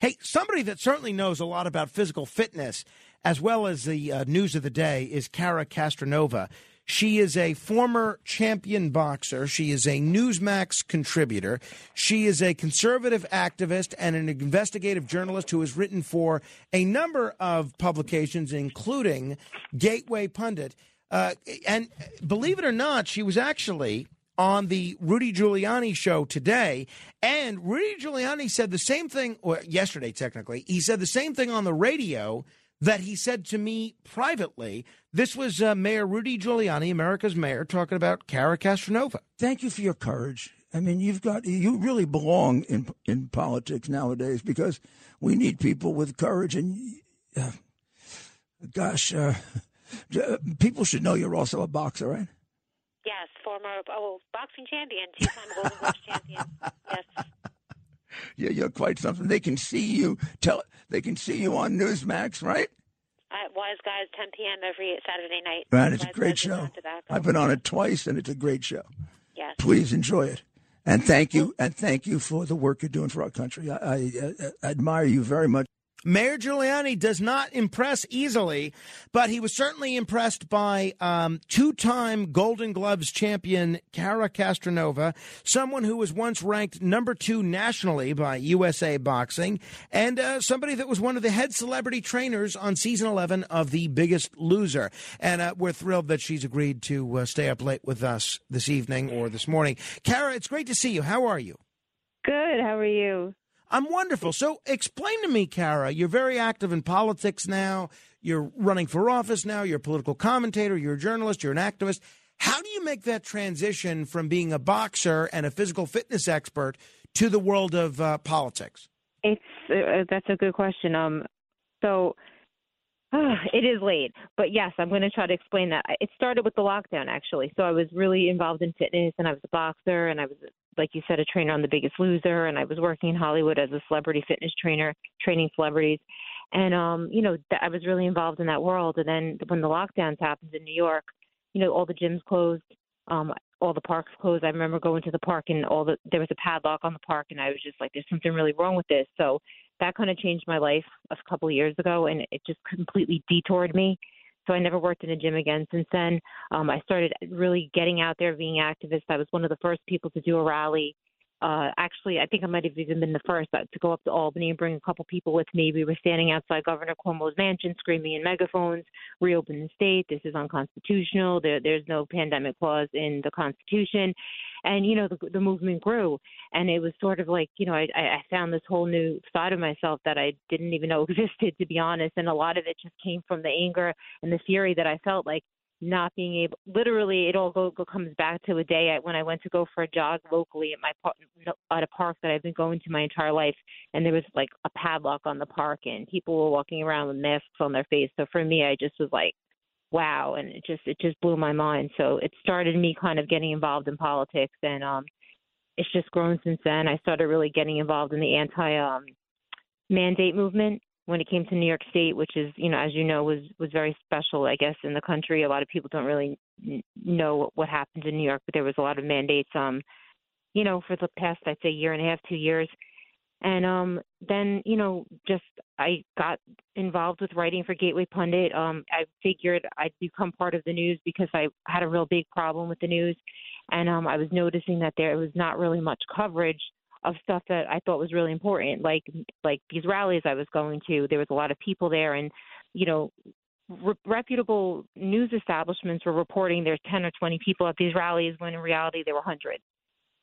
Hey, somebody that certainly knows a lot about physical fitness as well as the uh, news of the day is Cara Castronuova. She is a former champion boxer. She is a Newsmax contributor. She is a conservative activist and an investigative journalist who has written for a number of publications, including Gateway Pundit. Uh, and believe it or not, she was actually on the Rudy Giuliani show today. And Rudy Giuliani said the same thing, yesterday, technically. He said the same thing on the radio that he said to me privately. This was uh, Mayor Rudy Giuliani, America's mayor, talking about Cara Castronuova. Thank you for your courage. I mean, you've got you really belong in in politics nowadays because we need people with courage. And uh, gosh, uh, people should know you're also a boxer, right? Yes, former oh boxing champion, two-time Golden Gloves champion. Yes. Yeah, you're quite something. They can see you. Tell they can see you on Newsmax, right? At Wise Guys, 10 p.m. every Saturday night. Right, it's Wise a great Guys show. I've been on it twice, and it's a great show. Yes. Please enjoy it, and thank you, and thank you for the work you're doing for our country. I, I, I admire you very much. Mayor Giuliani does not impress easily, but he was certainly impressed by um, two time Golden Gloves champion Cara Castronuova, someone who was once ranked number two nationally by USA Boxing, and uh, somebody that was one of the head celebrity trainers on season 11 of The Biggest Loser. And uh, we're thrilled that she's agreed to uh, stay up late with us this evening or this morning. Cara, it's great to see you. How are you? Good. How are you? I'm wonderful. So explain to me, Cara, you're very active in politics now. You're running for office now. You're a political commentator. You're a journalist. You're an activist. How do you make that transition from being a boxer and a physical fitness expert to the world of uh, politics? It's uh, that's a good question. Um, so it is late, but yes, I'm going to try to explain that. It started with the lockdown, actually. So I was really involved in fitness, and I was a boxer, and I was, like you said, a trainer on The Biggest Loser, and I was working in Hollywood as a celebrity fitness trainer, training celebrities, and um, you know, th- I was really involved in that world. And then when the lockdowns happened in New York, you know, all the gyms closed, um, all the parks closed. I remember going to the park, and all the there was a padlock on the park, and I was just like, "There's something really wrong with this." So that kind of changed my life a couple of years ago, and it just completely detoured me. So I never worked in a gym again since then. Um, I started really getting out there, being activist. I was one of the first people to do a rally uh, actually, I think I might have even been the first uh, to go up to Albany and bring a couple people with me. We were standing outside Governor Cuomo's mansion, screaming in megaphones, "Reopen the state! This is unconstitutional. There, there's no pandemic clause in the Constitution." And you know, the, the movement grew, and it was sort of like, you know, I, I found this whole new side of myself that I didn't even know existed, to be honest. And a lot of it just came from the anger and the fury that I felt like not being able literally it all go, go comes back to a day I, when I went to go for a jog locally at my at a park that I've been going to my entire life and there was like a padlock on the park and people were walking around with masks on their face. So for me I just was like wow and it just it just blew my mind. So it started me kind of getting involved in politics and um it's just grown since then. I started really getting involved in the anti um mandate movement when it came to New York State, which is, you know, as you know, was was very special, I guess, in the country. A lot of people don't really know what happened in New York, but there was a lot of mandates, um, you know, for the past, I'd say, year and a half, two years. And um, then, you know, just I got involved with writing for Gateway Pundit. Um, I figured I'd become part of the news because I had a real big problem with the news, and um, I was noticing that there was not really much coverage of stuff that I thought was really important, like like these rallies I was going to. There was a lot of people there, and you know, re- reputable news establishments were reporting there's 10 or 20 people at these rallies when in reality there were hundreds.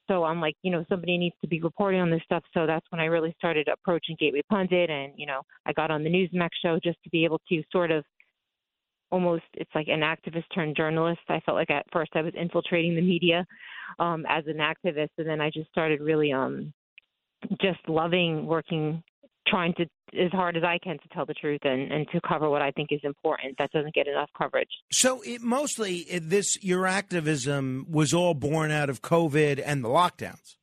So I'm like, you know, somebody needs to be reporting on this stuff. So that's when I really started approaching Gateway Pundit, and you know, I got on the Newsmax show just to be able to sort of almost it's like an activist turned journalist. I felt like at first I was infiltrating the media um, as an activist, and then I just started really um, just loving working, trying to as hard as I can to tell the truth and, and to cover what I think is important that doesn't get enough coverage. So it mostly it, this your activism was all born out of COVID and the lockdowns.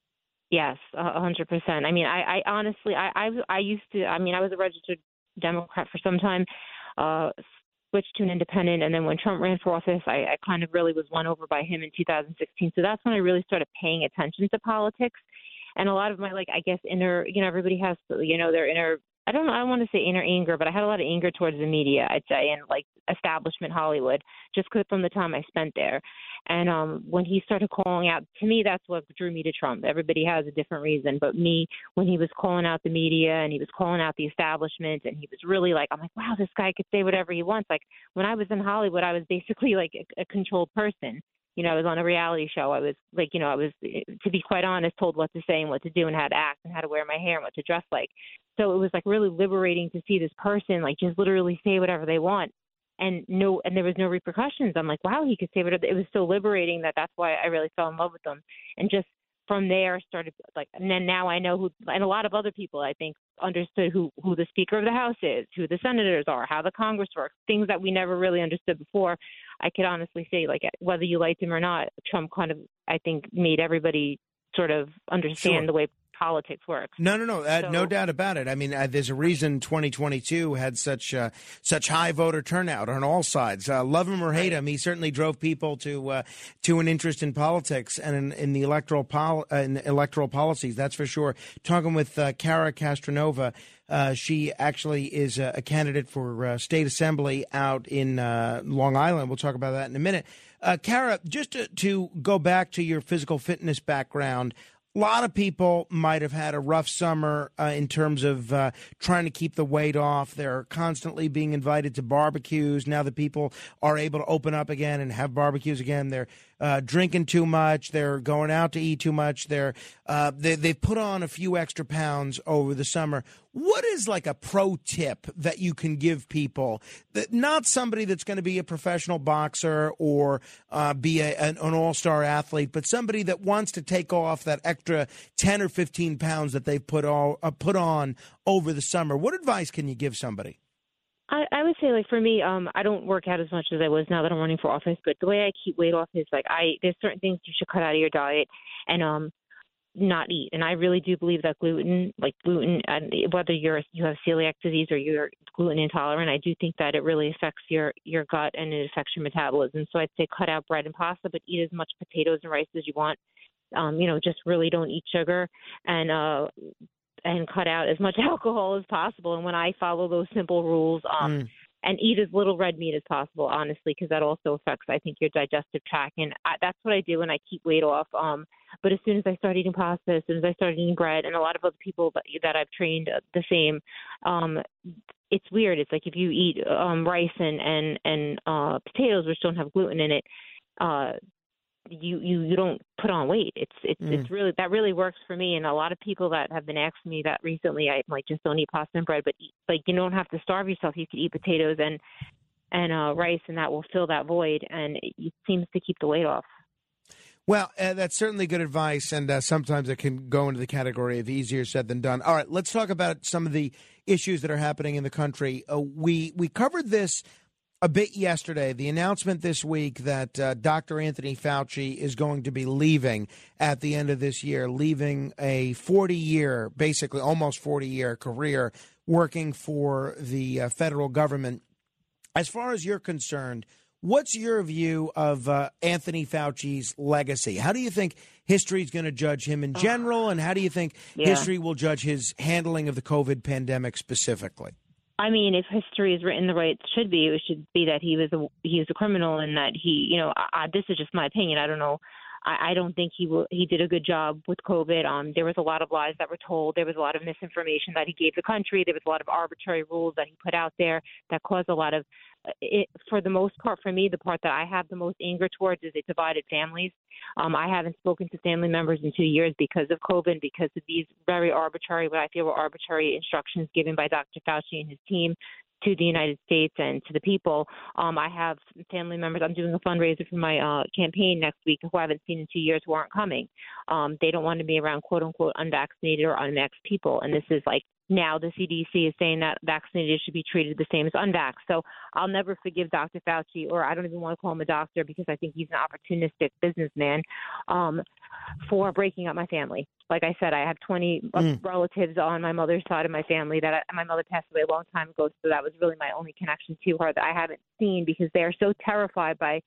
Yes, a hundred percent. I mean, I, I honestly, I, I, I used to. I mean, I was a registered Democrat for some time. Uh, switched to an independent. And then when Trump ran for office, I, I kind of really was won over by him in 2016. So that's when I really started paying attention to politics. and a lot of my like I guess inner you know everybody has you know their inner I don't know I don't want to say inner anger, but I had a lot of anger towards the media I'd say and like establishment Hollywood just because from the time I spent there. And um when he started calling out to me that's what drew me to Trump. Everybody has a different reason, but me when he was calling out the media and he was calling out the establishment and he was really like I'm like wow this guy could say whatever he wants. Like when I was in Hollywood I was basically like a, a controlled person you know, I was on a reality show. I was like, you know, I was, to be quite honest, told what to say and what to do and how to act and how to wear my hair and what to dress like. So it was like really liberating to see this person like just literally say whatever they want and no, and there was no repercussions. I'm like, wow, he could say whatever. It was so liberating that that's why I really fell in love with them. And just from there started like and then now I know who and a lot of other people I think understood who who the speaker of the house is, who the senators are, how the Congress works, things that we never really understood before. I could honestly say like whether you liked him or not, Trump kind of I think made everybody sort of understand sure. the way politics works. No, no, no, uh, So- no doubt about it. I mean, uh, there's a reason 2022 had such uh, such high voter turnout on all sides. Uh, love him or hate him, he certainly drove people to uh, to an interest in politics and in, in the electoral pol- uh, in electoral policies. That's for sure. Talking with uh, Cara Castronuova. Uh, she actually is a, a candidate for uh, state assembly out in uh, Long Island. We'll talk about that in a minute. Uh, Cara, just to, to go back to your physical fitness background, a lot of people might have had a rough summer uh, in terms of uh, trying to keep the weight off. They're constantly being invited to barbecues. Now that people are able to open up again and have barbecues again, they're uh, drinking too much. They're going out to eat too much. They're uh, they, they've put on a few extra pounds over the summer. What is like a pro tip that you can give people that not somebody that's going to be a professional boxer or uh, be a, an, an all star athlete, but somebody that wants to take off that extra ten or fifteen pounds that they've put all uh, put on over the summer? What advice can you give somebody? I, I would say like for me, um, I don't work out as much as I was now that I'm running for office. But the way I keep weight off is like I there's certain things you should cut out of your diet and um not eat. And I really do believe that gluten, like gluten, and whether you're you have celiac disease or you're gluten intolerant, I do think that it really affects your your gut and it affects your metabolism. So I'd say cut out bread and pasta, but eat as much potatoes and rice as you want. Um, you know, just really don't eat sugar and uh and cut out as much alcohol as possible. And when I follow those simple rules, um, Mm. and eat as little red meat as possible, honestly, because that also affects, I think, your digestive tract. And I, that's what I do, and I keep weight off. Um, but as soon as I start eating pasta, as soon as I start eating bread, and a lot of other people that, that I've trained uh, the same, um, it's weird. It's like if you eat um, rice and and and uh, potatoes, which don't have gluten in it. Uh, you you you don't put on weight. It's it's Mm. it's really that really works for me. And a lot of people that have been asking me that recently, I like just don't eat pasta and bread, but eat, like you don't have to starve yourself. You could eat potatoes and and uh rice, and that will fill that void, and it, it seems to keep the weight off. Well, uh, that's certainly good advice, and uh, sometimes it can go into the category of easier said than done. All right, let's talk about some of the issues that are happening in the country. Uh, we we covered this a bit yesterday. The announcement this week that uh, Dr. Anthony Fauci is going to be leaving at the end of this year, leaving a 40 year, basically almost 40 year career working for the uh, federal government. As far as you're concerned, what's your view of uh, Anthony Fauci's legacy? How do you think history is going to judge him in general, and how do you think Yeah. history will judge his handling of the COVID pandemic specifically? I mean, if history is written the way it should be, it should be that he was a he was a criminal and that he, you know, I, I- this is just my opinion. I don't know. I, I don't think he will, he did a good job with COVID. Um, there was a lot of lies that were told. There was a lot of misinformation that he gave the country. There was a lot of arbitrary rules that he put out there that caused a lot of. It, for the most part, for me, the part that I have the most anger towards is it divided families. Um, I haven't spoken to family members in two years because of COVID, because of these very arbitrary, what I feel were arbitrary instructions given by Dr. Fauci and his team to the United States and to the people. Um, I have family members. I'm doing a fundraiser for my uh, campaign next week who I haven't seen in two years who aren't coming. Um, they don't want to be around quote unquote unvaccinated or unvaxxed people, and this is like now the CDC is saying that vaccinated should be treated the same as unvaxxed. So I'll never forgive Dr. Fauci, or I don't even want to call him a doctor because I think he's an opportunistic businessman, um, for breaking up my family. Like I said, I have 20 Mm. relatives on my mother's side of my family that I, my mother passed away a long time ago, so that was really my only connection to her that I haven't seen because they are so terrified by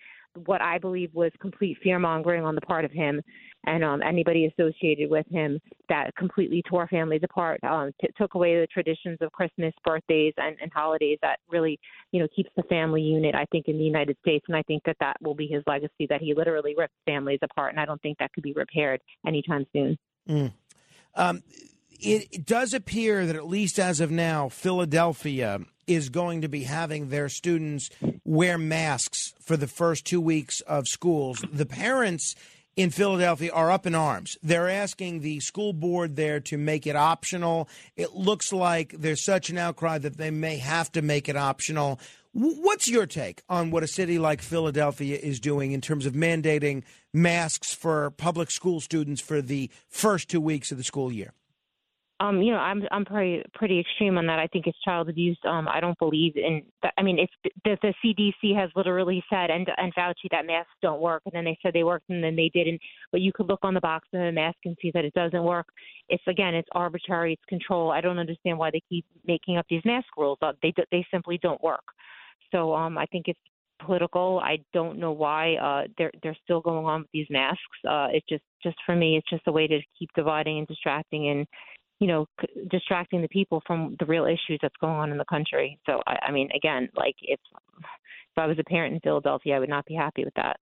what I believe was complete fear mongering on the part of him and um, anybody associated with him that completely tore families apart, um, t- took away the traditions of Christmas, birthdays, and, and holidays that really, you know, keeps the family unit. I think in the United States, and I think that that will be his legacy. That he literally ripped families apart, and I don't think that could be repaired anytime soon. Mm. Um, it, it does appear that at least as of now, Philadelphia is going to be having their students wear masks for the first two weeks of schools. The parents in Philadelphia are up in arms. They're asking the school board there to make it optional. It looks like there's such an outcry that they may have to make it optional. What's your take on what a city like Philadelphia is doing in terms of mandating masks for public school students for the first two weeks of the school year? Um, you know, I'm I'm pretty pretty extreme on that. I think it's child abuse. Um, I don't believe in. That. I mean, if the, the CDC has literally said and and Fauci that masks don't work, and then they said they worked and then they didn't. But you could look on the box of the mask and see that it doesn't work. It's again, it's arbitrary. It's control. I don't understand why they keep making up these mask rules. Uh, they they simply don't work. So um, I think it's political. I don't know why uh, they're they're still going on with these masks. Uh, it just just for me, it's just a way to keep dividing and distracting and you know, distracting the people from the real issues that's going on in the country. So, I, I mean, again, like if if I was a parent in Philadelphia, I would not be happy with that.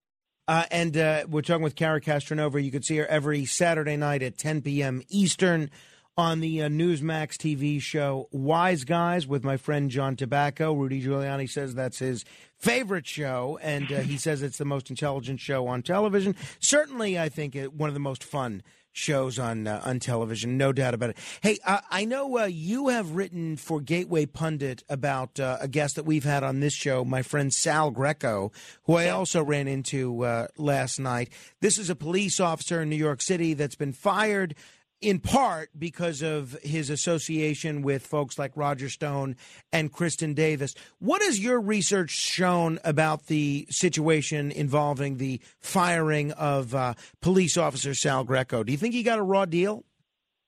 Uh, and uh, we're talking with Cara Castronuova. You can see her every Saturday night at 10 p.m. Eastern on the uh, Newsmax TV show Wise Guys with my friend John Tabacco. Rudy Giuliani says that's his favorite show, and uh, he says it's the most intelligent show on television. Certainly, I think one of the most fun shows on uh, on television, no doubt about it. Hey, uh, I know uh, you have written for Gateway Pundit about uh, a guest that we've had on this show, my friend Sal Greco, who I also ran into uh, last night. This is a police officer in New York City that's been fired in part because of his association with folks like Roger Stone and Kristin Davis. What has your research shown about the situation involving the firing of uh, police officer Sal Greco? Do you think he got a raw deal?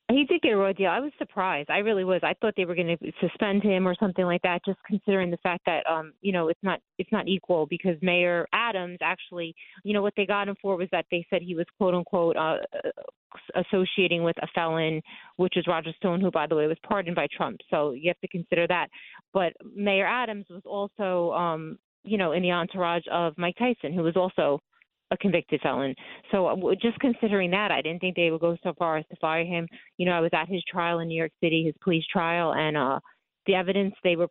He did get a raw deal. I was surprised. I really was. I thought they were going to suspend him or something like that, just considering the fact that um, you know, it's not it's not equal because Mayor Adams actually, you know, what they got him for was that they said he was quote unquote uh, associating with a felon, which is Roger Stone, who by the way was pardoned by Trump. So you have to consider that. But Mayor Adams was also, um, you know, in the entourage of Mike Tyson, who was also a convicted felon. So uh, just considering that, I didn't think they would go so far as to fire him. You know, I was at his trial in New York City, his police trial, and uh, the evidence they were,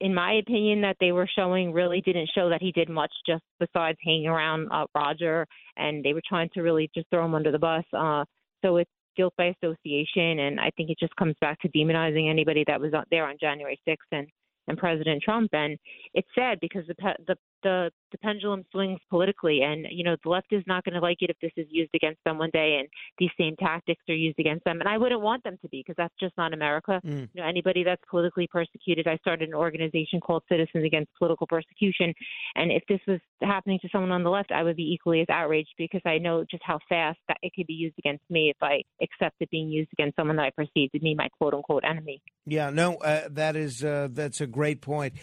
in my opinion, that they were showing really didn't show that he did much just besides hanging around uh, Roger, and they were trying to really just throw him under the bus. Uh, so it's guilt by association, and I think it just comes back to demonizing anybody that was there on January 6th and and President Trump. And it's sad because the the the, the pendulum swings politically, and you know the left is not going to like it if this is used against them one day, and these same tactics are used against them. And I wouldn't want them to be because that's just not America. Mm. You know, anybody that's politically persecuted. I started an organization called Citizens Against Political Persecution, and if this was happening to someone on the left, I would be equally as outraged because I know just how fast that it could be used against me if I accept it being used against someone that I perceive to be my quote unquote enemy. Yeah, no, uh, that is uh, that's a great point.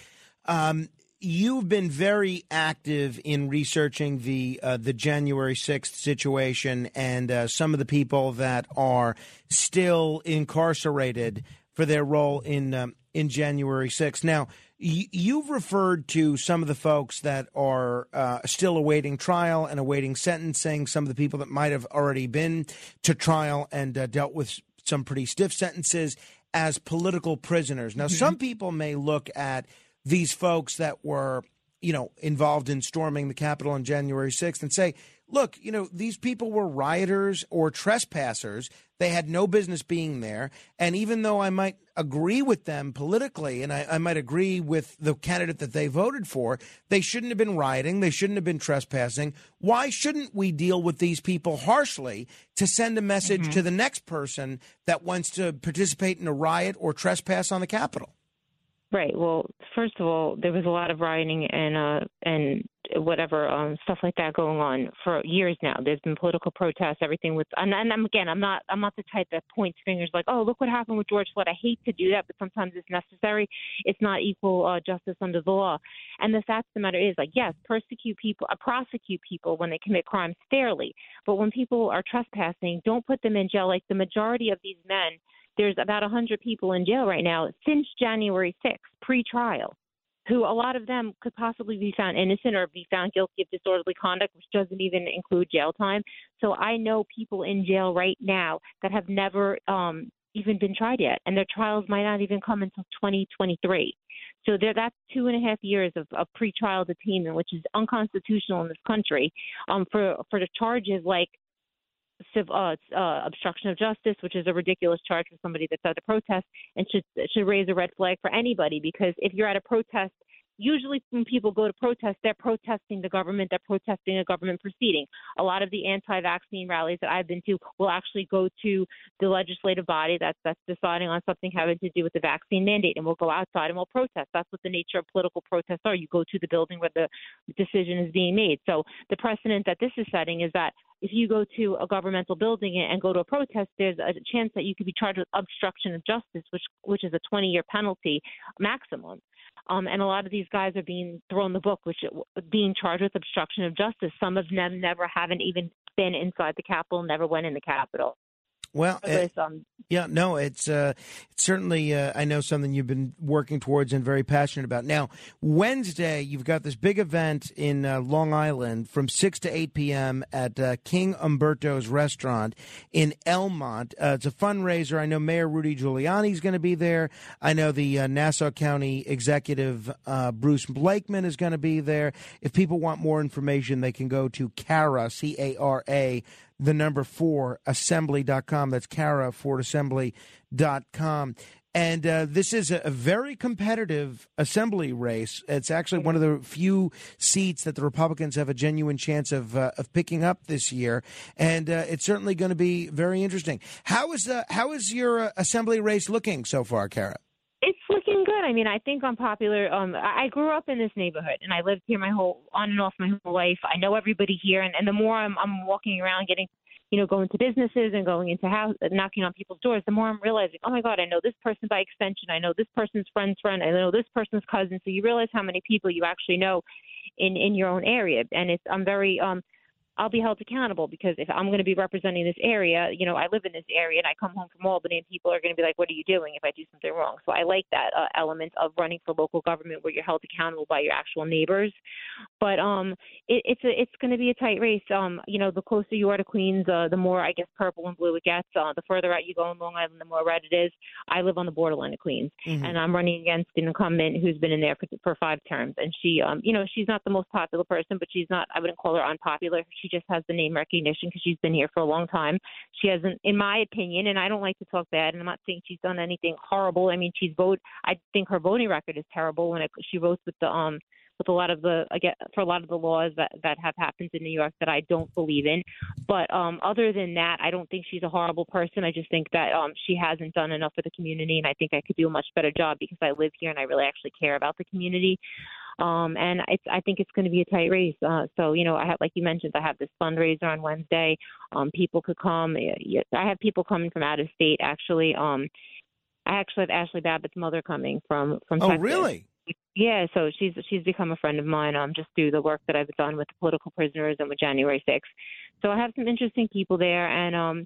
Um, you've been very active in researching the uh, the January sixth situation and uh, some of the people that are still incarcerated for their role in um, in January sixth. Now, y- you've referred to some of the folks that are uh, still awaiting trial and awaiting sentencing. Some of the people that might have already been to trial and uh, dealt with some pretty stiff sentences as political prisoners. Now, mm-hmm. some people may look at these folks that were, you know, involved in storming the Capitol on January 6th and say, look, you know, these people were rioters or trespassers. They had no business being there. And even though I might agree with them politically and I, I, might agree with the candidate that they voted for, they shouldn't have been rioting. They shouldn't have been trespassing. Why shouldn't we deal with these people harshly to send a message mm-hmm. to the next person that wants to participate in a riot or trespass on the Capitol? Right. Well, first of all, there was a lot of rioting and uh and whatever um stuff like that going on for years now. There's been political protests, everything with and, and I'm, again, I'm not I'm not the type that points fingers like, oh, look what happened with George Floyd. I hate to do that, but sometimes it's necessary. It's not equal uh, justice under the law. And the fact of the matter is, like, yes, persecute people, uh, prosecute people when they commit crimes fairly, but when people are trespassing, don't put them in jail. Like the majority of these men there's about 100 people in jail right now since January 6th, pre-trial, who a lot of them could possibly be found innocent or be found guilty of disorderly conduct, which doesn't even include jail time. So I know people in jail right now that have never um, even been tried yet, and their trials might not even come until 2023. So there, that's two and a half years of, of pretrial detainment, which is unconstitutional in this country, um, for for the charges like uh, uh, obstruction of justice, which is a ridiculous charge for somebody that's at a protest, and should should raise a red flag for anybody because if you're at a protest usually when people go to protest, they're protesting the government, they're protesting a government proceeding. A lot of the anti-vaccine rallies that I've been to will actually go to the legislative body that's that's deciding on something having to do with the vaccine mandate, and we'll go outside and we'll protest. That's what the nature of political protests are. You go to the building where the decision is being made. So the precedent that this is setting is that if you go to a governmental building and go to a protest, there's a chance that you could be charged with obstruction of justice, which which is a 20-year penalty maximum. Um, and a lot of these guys are being thrown the book, which being charged with obstruction of justice. Some of them never haven't even been inside the Capitol, never went in the Capitol. Well, it, um, yeah, no, it's uh, it's certainly uh, I know something you've been working towards and very passionate about. Now, Wednesday, you've got this big event in uh, Long Island from six to eight p.m. at uh, King Umberto's restaurant in Elmont. Uh, it's a fundraiser. I know Mayor Rudy Giuliani is going to be there. I know the uh, Nassau County Executive Bruce Blakeman is going to be there. If people want more information, they can go to CARA C A R A the number four assembly.com. That's Cara Assembly.com. And uh, this is a, very competitive assembly race. It's actually one of the few seats that the Republicans have a genuine chance of uh, of picking up this year, and uh, it's certainly going to be very interesting. How is uh, how is your uh, assembly race looking so far, Cara? It's I mean, I think I'm popular. Um, I grew up in this neighborhood, and I lived here my whole on and off my whole life. I know everybody here, and, and the more I'm, I'm walking around, getting you know, going to businesses and going into house, knocking on people's doors, the more I'm realizing, oh my God, I know this person by extension. I know this person's friend's friend. I know this person's cousin. So you realize how many people you actually know in in your own area, and it's I'm very um I'll be held accountable because if I'm going to be representing this area, you know, I live in this area and I come home from Albany and people are going to be like, what are you doing if I do something wrong? So I like that uh, element of running for local government where you're held accountable by your actual neighbors. But um, it, it's a, it's going to be a tight race. Um, you know, the closer you are to Queens, uh, the more I guess purple and blue it gets. Uh, the further out you go in Long Island, the more red it is. I live on the borderline of Queens, mm-hmm. and I'm running against an incumbent who's been in there for, for five terms, and she, um, you know, she's not the most popular person, but she's not. I wouldn't call her unpopular. She just has the name recognition because she's been here for a long time. She hasn't, in my opinion, and I don't like to talk bad, and I'm not saying she's done anything horrible. I mean, she's vote. I think her voting record is terrible when it, she votes with the um with a lot of the again for a lot of the laws that that have happened in New York that I don't believe in. But um, other than that, I don't think she's a horrible person. I just think that um, she hasn't done enough for the community, and I think I could do a much better job because I live here and I really actually care about the community. Um, and it's I think it's going to be a tight race. Uh, so you know, I have like you mentioned, I have this fundraiser on Wednesday. Um, people could come. I have people coming from out of state actually. Um, I actually have Ashley Babbitt's mother coming from from. Oh, Texas. really? Yeah, so she's she's become a friend of mine. Um, just through the work that I've done with the political prisoners and with January 6th. So I have some interesting people there, and um,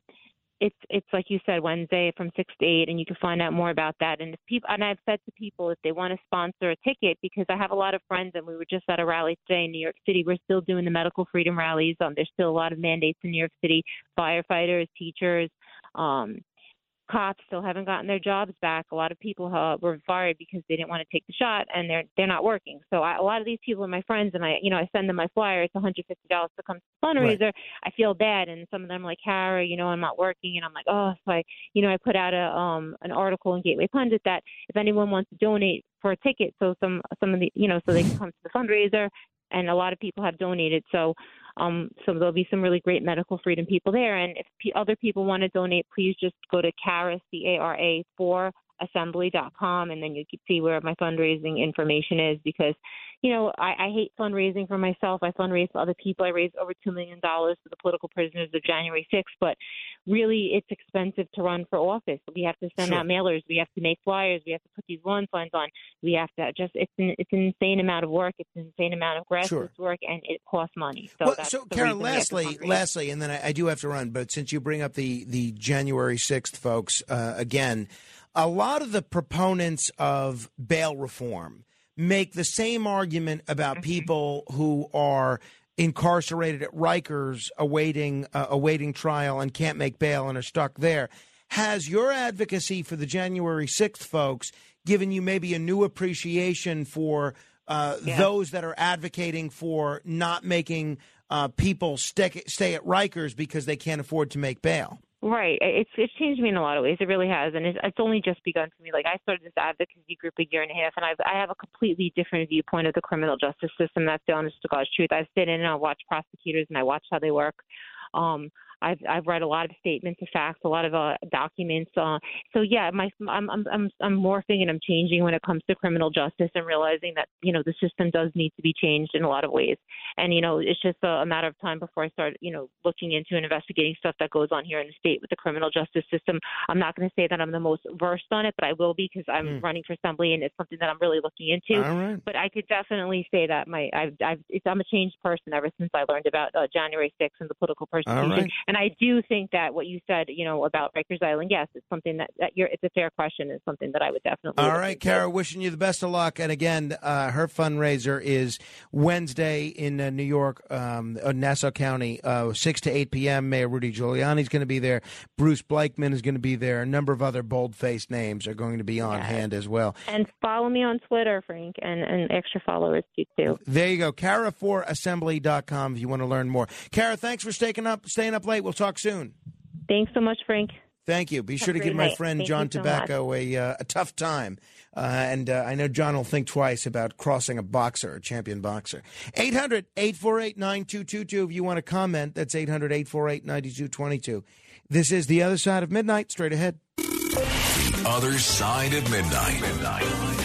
it's it's like you said Wednesday from six to eight, and you can find out more about that. And if people and I've said to people if they want to sponsor a ticket because I have a lot of friends, and we were just at a rally today in New York City. We're still doing the medical freedom rallies. Um, there's still a lot of mandates in New York City. Firefighters, teachers, um, cops still haven't gotten their jobs back. A lot of people uh, were fired because they didn't want to take the shot, and they're they're not working. So I, a lot of these people are my friends, and I you know I send them my flyer. It's 150 dollars to come to the fundraiser. Right. I feel bad, and some of them are like Harry, you know, I'm not working, and I'm like, oh, so I you know I put out a um an article in Gateway Pundit that if anyone wants to donate for a ticket, so some some of the you know so they can come to the fundraiser, and a lot of people have donated. So um, so there'll be some really great medical freedom people there. And if p- other people want to donate, please just go to CARA, C A R A, for caraassembly.com, and then you can see where my fundraising information is because, you know, I, I hate fundraising for myself. I fundraise for other people. I raised over $2 million for the political prisoners of January 6th, but really it's expensive to run for office. We have to send Sure. out mailers. We have to make flyers. We have to put these lawn signs on. We have to just, it's an, it's an insane amount of work. It's an insane amount of grassroots Sure. work, and it costs money. So, well, so Karen, reason we have to lastly, lastly, and then I, I do have to run. But since you bring up the the January sixth, folks, uh, again, a lot of the proponents of bail reform make the same argument about Mm-hmm. people who are incarcerated at Rikers awaiting uh, awaiting trial and can't make bail and are stuck there. Has your advocacy for the January 6th folks given you maybe a new appreciation for uh, Yeah. those that are advocating for not making uh, people stick, stay at Rikers because they can't afford to make bail? Right. It's it's changed me in a lot of ways. It really has, and it's, it's only just begun for me. Like I started this advocacy group a year and a half, and I've I have a completely different viewpoint of the criminal justice system. That's the honest to God's truth. I've sit in and I watch prosecutors and I watch how they work. Um, I've I've read a lot of statements of facts, a lot of uh, documents. Uh, so yeah, my I'm I'm I'm I'm morphing and I'm changing when it comes to criminal justice and realizing that you know the system does need to be changed in a lot of ways. And you know it's just a, a matter of time before I start you know looking into and investigating stuff that goes on here in the state with the criminal justice system. I'm not going to say that I'm the most versed on it, but I will be because I'm Mm. running for assembly and it's something that I'm really looking into right. but I could definitely say that my I've, I've it's, I'm a changed person ever since I learned about uh, January 6th and the political persecution. right. And I do think that what you said, you know, about Rikers Island, yes, it's something that, that you're it's a fair question. It's something that I would definitely. All right. Cara, wishing you the best of luck. And again, uh, her fundraiser is Wednesday in uh, New York, um, uh, Nassau County, uh, 6 to 8 p.m. Mayor Rudy Giuliani is going to be there. Bruce Blakeman is going to be there. A number of other bold faced names are going to be on Yes. hand as well. And follow me on Twitter, Frank, and, and extra followers too. too. There you go. Cara4assembly.com if you want to learn more. Cara, thanks for staying up, staying up late. We'll talk soon. Thanks so much, Frank. Thank you. Be Have sure to great give my night. friend Thank John so Tabacco a, uh, a tough time. Uh, and uh, I know John will think twice about crossing a boxer, a champion boxer. 800 848 9222. If you want to comment, that's 800 848 9222. This is The Other Side of Midnight. Straight ahead. The other side of midnight. midnight.